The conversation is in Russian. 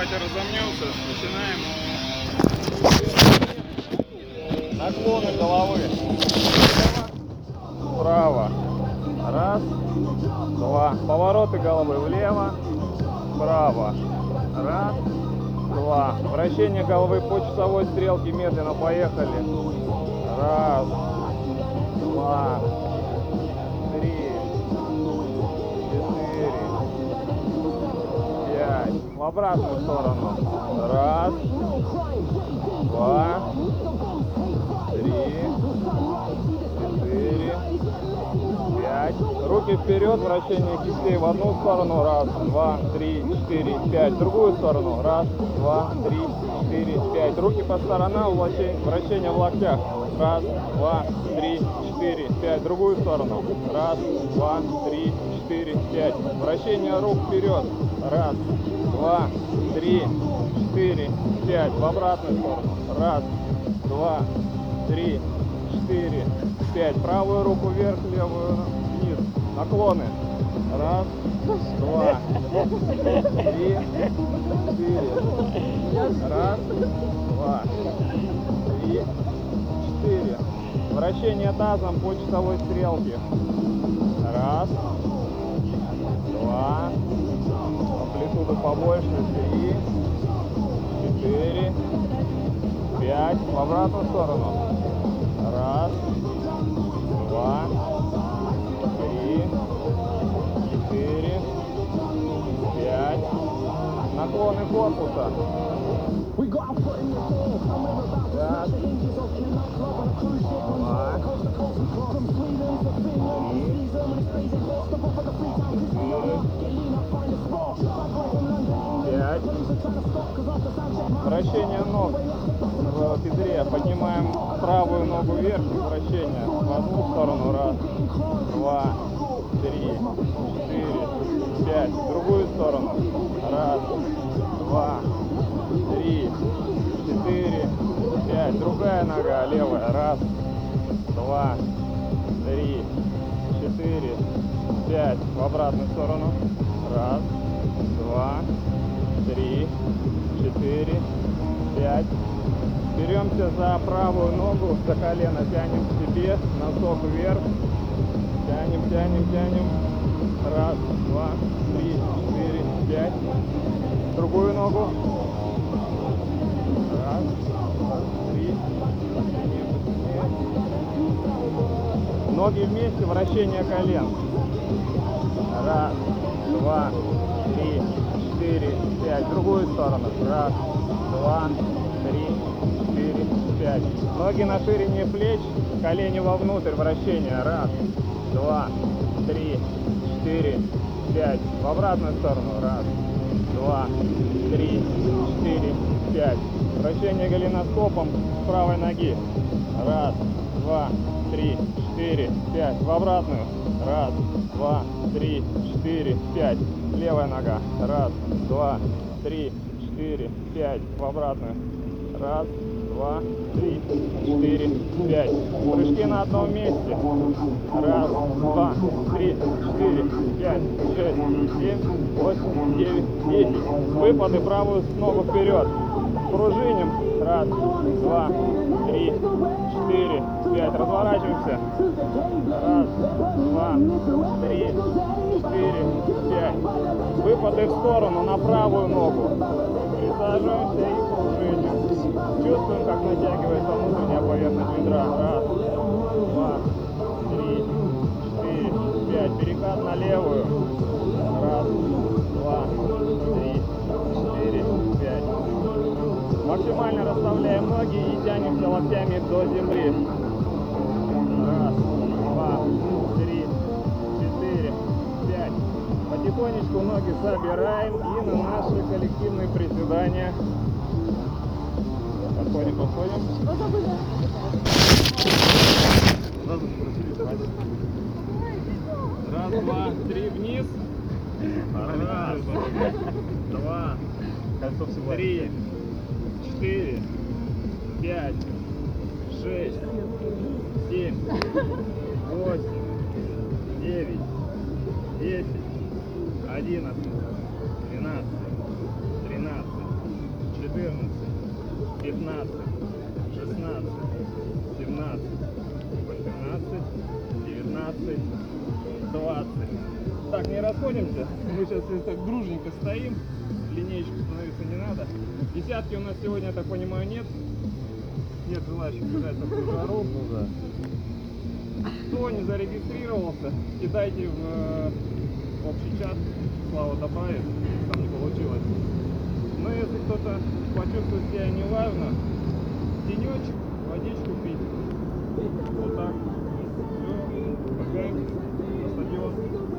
давайте разомнемся. Начинаем. Наклоны головы. Вправо. Раз, два. Повороты головы влево, вправо. Раз, два. Вращение головы по часовой стрелке. Медленно поехали. Раз, обратную сторону. Раз, два, три, четыре, пять. Руки вперед, вращение кистей в одну сторону. Раз, два, три, четыре, пять. В другую сторону. Раз, два, три, четыре, пять. Руки по сторонам, вращение, в локтях. Раз, два, три, четыре, пять. В другую сторону. Раз, два, три, четыре, пять. Вращение рук вперед. Раз, два, три, четыре, пять. В обратную сторону. Раз, два, три, четыре, пять. Правую руку вверх, левую вниз. Наклоны. Раз, два, три, четыре. Раз, два, три, четыре. Вращение тазом по часовой стрелке. Раз, два, амплитуду побольше, три, четыре, пять. В обратную сторону. Раз, два, три, четыре, пять. Наклоны корпуса. Раз, два, пять. Вращение ног в бедре. Поднимаем правую ногу вверх и вращение в одну сторону. Раз, два, три, четыре, пять. В другую сторону. Раз, два, три, четыре, пять. Другая нога левая. Раз, два, три, четыре, пять. В обратную сторону. Раз, два, три, четыре, пять. Беремся за правую ногу, за колено, тянем к себе, носок вверх. Тянем, тянем, тянем. Раз, два, три, четыре, пять. Другую ногу. Раз, два, Ноги вместе, вращение колен. Раз, два, три, четыре, пять. Другую сторону. Раз, два, три, четыре, пять. Ноги на ширине плеч, колени вовнутрь, вращение. Раз, два, три, четыре, пять. В обратную сторону. Раз, два, три, четыре, пять. Вращение голеноскопом с правой ноги. Раз, два, три, четыре, пять. В обратную. Раз, два, три, четыре, пять. Левая нога. Раз, два, три, четыре, пять. В обратную. Раз, два, три, четыре, пять. Прыжки на одном месте. Раз, два, три, четыре, пять, шесть, семь, восемь, девять, десять. Выпады правую ногу вперед. Пружиним. Раз, два, три, четыре, пять. Разворачиваемся. Раз, два, три, четыре, пять. Выпады в сторону на правую ногу. Присаживаемся и пружиним. Чувствуем, как натягивается Максимально расставляем ноги и тянемся локтями до земли. Раз, два, три, четыре, пять. Потихонечку ноги собираем и на наши коллективные приседания. Подходим, подходим. Раз, два, три, вниз. Раз, два, три, четыре, пять, шесть, семь, восемь, девять, десять, одиннадцать, двенадцать, тринадцать, 15, 16, 17, 18, 19, 20. Так, не расходимся. Мы сейчас так дружненько стоим сильнее становиться не надо. Десятки у нас сегодня, я так понимаю, нет. Нет желающих бежать такую жару. Ну да. Кто не зарегистрировался, кидайте в э, общий чат. Слава добавит, там не получилось. Но если кто-то почувствует себя неважно, тенечек, водичку пить. Вот так. Все, подгаем стадион.